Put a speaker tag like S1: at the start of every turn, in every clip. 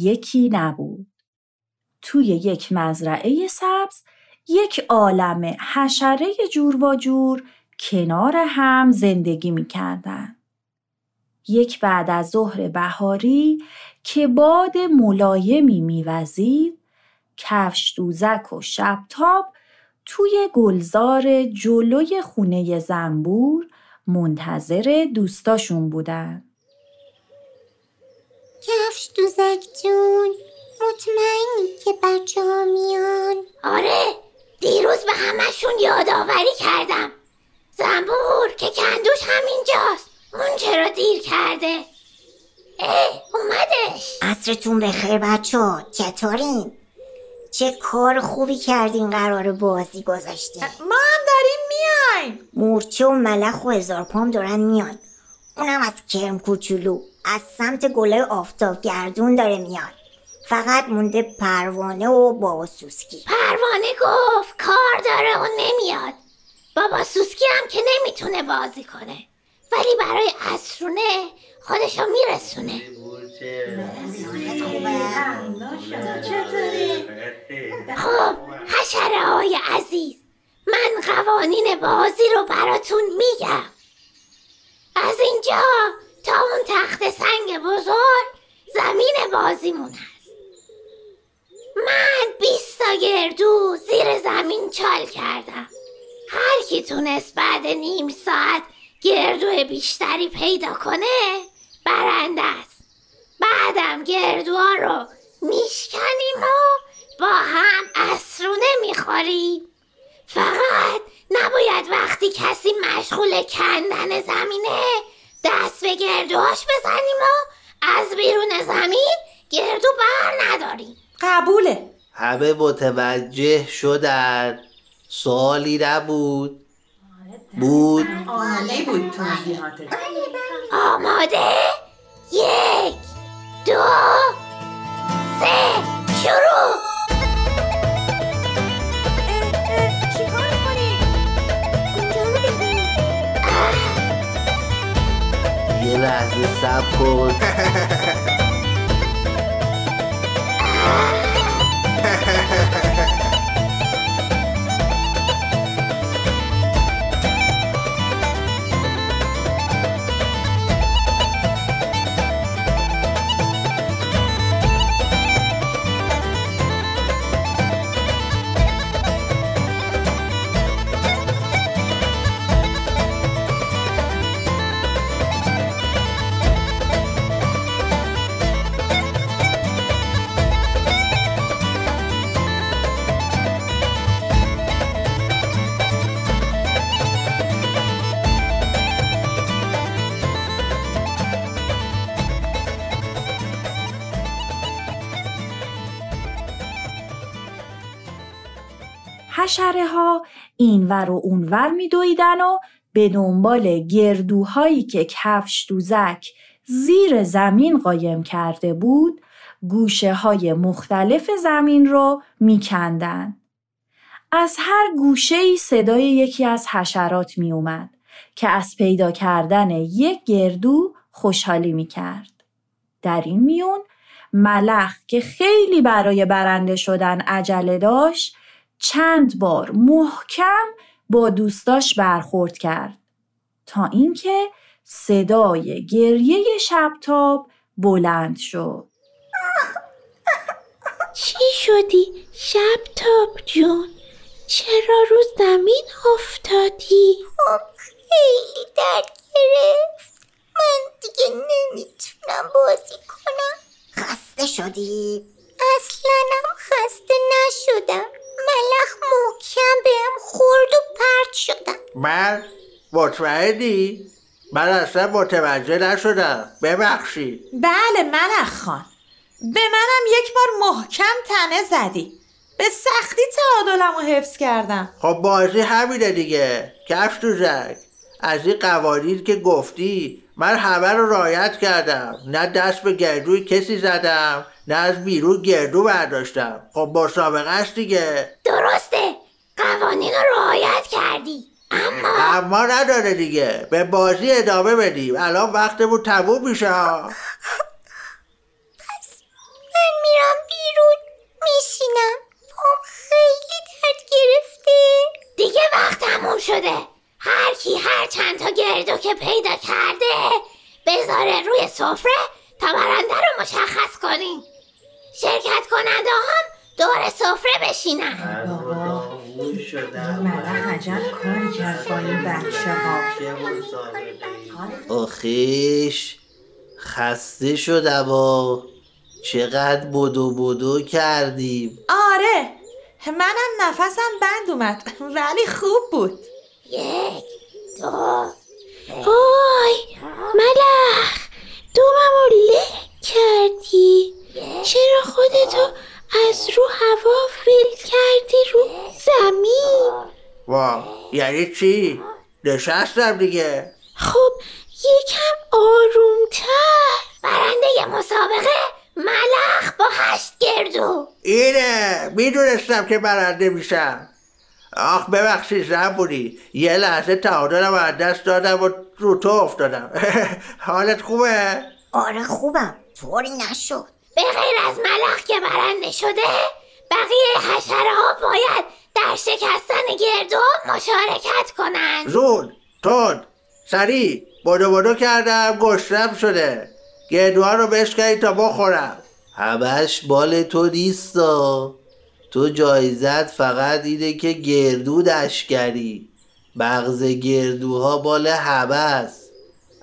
S1: یکی نبود توی یک مزرعه سبز یک عالم حشره جور و جور کنار هم زندگی می کردن. یک بعد از ظهر بهاری که باد ملایمی میوزید کفش دوزک و شبتاب توی گلزار جلوی خونه زنبور منتظر دوستاشون بودن.
S2: کفش دوزک جون. مطمئنی که بچه ها میان.
S3: آره دیروز به همشون یادآوری کردم. زنبور که کندوش همینجاست. اون چرا دیر کرده؟ اه اومدش.
S2: عصرتون بخیر بچه ها چطورین؟ چه کار خوبی کردین قرار بازی گذاشته
S4: ما هم داریم میایم.
S2: مورچه و ملخ و هزار پام دارن میان. اونم از کرم کوچولو. از سمت گله آفتاب گردون داره میاد. فقط مونده پروانه و بابا سوسکی.
S3: پروانه گفت کار داره و نمیاد. بابا سوسکی هم که نمی‌تونه بازی کنه. ولی برای اسرونه خودشو میرسونه. خب حشره های عزیز من قوانین بازی رو براتون میگم. از اینجا تا اون تخت سنگ بزرگ زمین بازیمون هست. من بیست تا گردو زیر زمین چال کردم. هر کی تونست بعد نیم ساعت گردو بیشتری پیدا کنه برنده است. بعدم گردوها رو میشکنیم و با هم اسرونه می‌خوریم. فقط نباید وقتی کسی مشغول کندن زمینه دست به گردوهاش بزنیم و از بیرون زمین گردو بر نداریم.
S4: قبوله.
S5: همه متوجه شدن. سوالی نبود. بود.
S4: عالی بود توضیحاتت
S3: آماده؟ یک دو سه شروع!
S5: یه لحظه سب کن
S1: حشره ها اینور و اونور می دویدن و به دنبال گردوهایی که کفش دوزک زیر زمین قایم کرده بود گوشه های مختلف زمین رو می کندن. از هر گوشه ای صدای یکی از حشرات می اومد که از پیدا کردن یک گردو خوشحالی می کرد. در این میون ملخ که خیلی برای برنده شدن عجله داشت چند بار محکم با دوستاش برخورد کرد تا اینکه صدای گریه شبتاب بلند شد.
S3: چی شدی؟ شب تاب جون چرا رو زمین افتادی؟
S2: خب خیلی درد گرفت. من دیگه نمی‌تونم بازی کنم. خسته شدی؟ اصلا هم خسته نشدم.
S5: من مطمئنی؟ من اصلا متوجه نشدم. ببخشید
S4: بله ملخ خان. به منم یک بار محکم تنه زدی. به سختی تعادلم رو حفظ کردم.
S5: خب بازی همینه دیگه. کفش دوزک از این قوانین که گفتی من همه رو رعایت کردم. نه دست به گردوی کسی زدم نه از بیرون گردو برداشتم. خب مسابقه است دیگه.
S3: درسته. قوانین رو رعایت کردی. اما
S5: اما نداره دیگه. به بازی ادامه بدیم. الان وقتمون تموم میشه. ها.
S2: من میرم بیرون. میشینم. پام خیلی درد گرفته.
S3: دیگه وقت تموم شده. هر کی هر چند تا گردو که پیدا کرده بذاره روی سفره تا برنده رو مشخص کنیم. شرکت کننده هم دور سفره بشینن.
S4: ملخ عجب کاری کرد با این بچه ها
S5: آخیش خسته شدم و چقدر بدو بدو کردیم.
S4: آره منم نفسم بند اومد ولی خوب بود.
S3: یک دو وای ملخ دوممو له کردی. چرا خودتو از رو هوا فیل کردی رو زمین؟
S5: وا یعنی چی؟ نشستم دیگه.
S3: خب یکم آرومتر. برنده مسابقه ملخ با هشت گردو
S5: اینه می‌دونستم که برنده میشم. آخ ببخشید زنبونی یه لحظه تعادلم از دست دادم و رو تو افتادم. حالت خوبه؟
S2: آره خوبم. طوری نشد.
S3: به غیر از ملخ که برنده شده بقیه حشره ها باید در شکستن گردو مشارکت کنند
S5: زود تند سریع بدو بدو کردم گشتم شده. گردوها رو بشکنی تا بخورم. همش بال تو نیستا. تو جایزت فقط اینه که گردو دشکری. مغز گردوها بال همه است.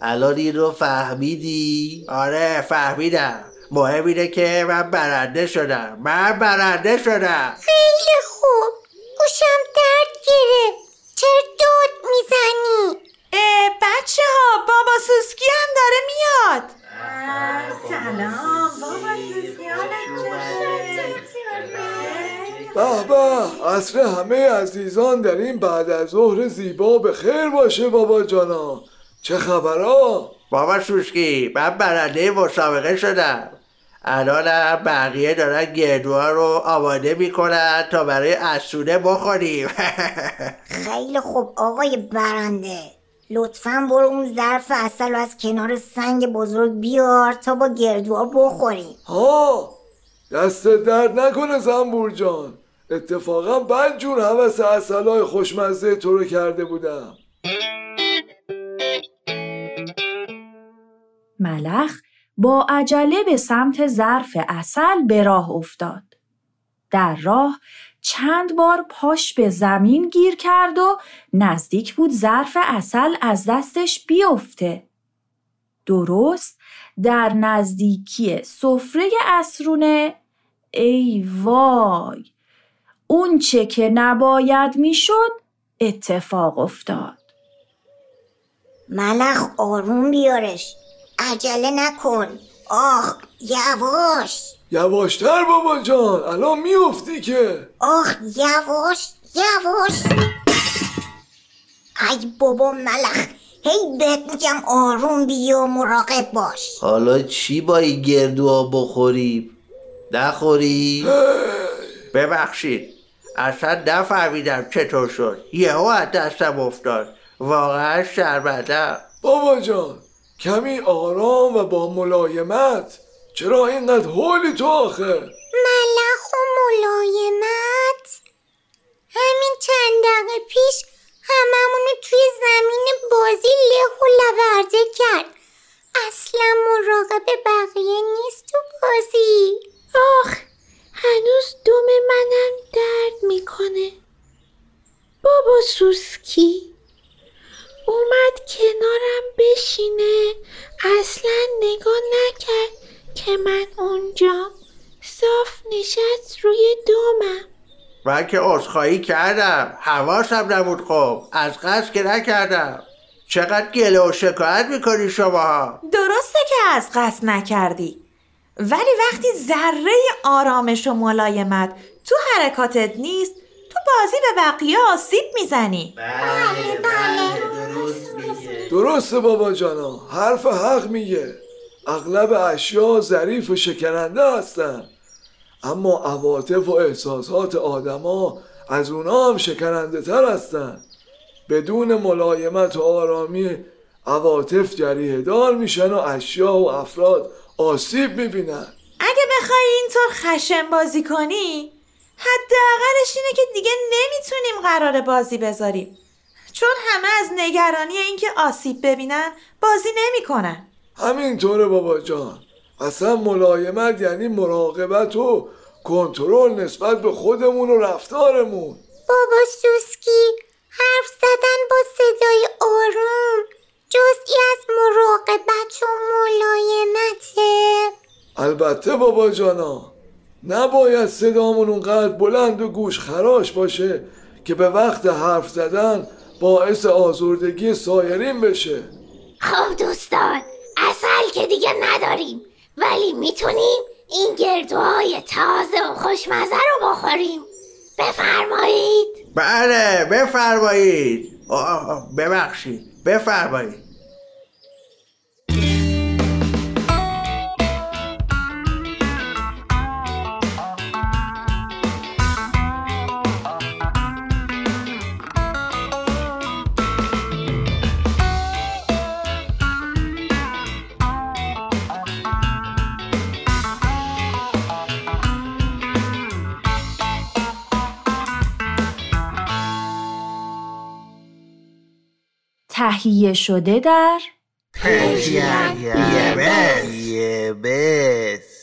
S5: الان این رو فهمیدی؟ آره فهمیدم. مهم اینه که من برنده شدم. من برنده شدم.
S2: خیلی خوب گوشم درد گرفت چرا داد می‌زنی
S4: اه بچه ها بابا سوسکی هم داره میاد سلام. بابا
S6: به عصر همه عزیزان در این بعد از ظهر زیبا به خیر باشه بابا جانا. چه خبرها؟
S5: بابا سوسکی من برنده مسابقه شدم. الان بقیه دارن گردوها رو آماده می‌کنن تا برای اسونه بخوریم.
S2: خیلی خوب. آقای برنده لطفا برو اون ظرف اصل رو از کنار سنگ بزرگ بیار تا با گردوها بخوریم
S6: ها دست درد نکنه زنبور جان. اتفاقا من جور حوث اصلای خوشمزه تو رو کرده بودم.
S1: ملخ با عجله به سمت ظرف اصل به راه افتاد. در راه چند بار پاش به زمین گیر کرد و نزدیک بود ظرف اصل از دستش بیفته. درست در نزدیکی سفره اسرونه. ای وای! اون چه که نباید می‌شد اتفاق افتاد.
S2: ملخ آروم بیارش. عجله نکن. آخ یواش!
S6: یواشتر بابا جان الان میافتی که.
S2: آخ یواش یواش. ای بابا ملخ هی بهت میگم آروم بیا مراقب باش.
S5: حالا چی با این گردوها بخوریم؟ نخوری؟ ببخشید اصلا نفهمیدم چطور شد. یهو از دستم افتاد. واقعا شرمندم
S6: بابا جان کمی آرام و با ملایمت چرا اینقدر حالی تو آخه؟
S2: ملخ و ملایمت. همین چند دقیقه پیش هممونو توی زمین بازی له و لورده کرد. اصلا مراقب بقیه نیست تو بازی.
S3: آخ هنوز دم منم درد می‌کنه. بابا سوسکی اومد کنارم بشینه. اصلا نگاه نکرد. که من اونجا صاف نشست روی دومم.
S5: من که عذرخواهی کردم. حواسم نبود خب. از قصد که نکردم. چقدر گله و شکایت می‌کنی شما
S4: درسته که از قصد نکردی. ولی وقتی ذره آرامش و ملایمت تو حرکاتت نیست تو بازی به بقیه آسیب می‌زنی.
S6: درسته بابا جانا حرف حق میگه. اغلب اشیا ظریف و شکننده هستن. اما عواطف و احساسات آدما از اونا هم شکننده تر هستن. بدون ملایمت و آرامی عواطف جریه دار میشن و اشیا و افراد آسیب می‌بینن.
S4: اگه بخوای اینطور خشم بازی کنی حداقلش اینه که دیگه نمی‌تونیم قرار بازی بذاریم. چون همه از نگرانی اینکه آسیب ببینن بازی نمی‌کنن.
S6: همینطوره بابا جان. اصلا ملایمت یعنی مراقبت و کنترل نسبت به خودمون و رفتارمون.
S2: بابا سوسکی حرف زدن با صدای آروم جزئی از مراقبت و ملایمته.
S6: البته بابا جانا نباید صدامون اونقدر بلند و گوش خراش باشه که به وقت حرف زدن باعث آزردگی سایرین بشه.
S3: خب دوستان که دیگه نداریم. ولی می‌تونیم این گردوهای تازه و خوشمزه رو بخوریم. بفرمایید.
S5: بله بفرمایید. ببخشید. بفرمایید.
S1: تهیه شده در
S7: یه بس.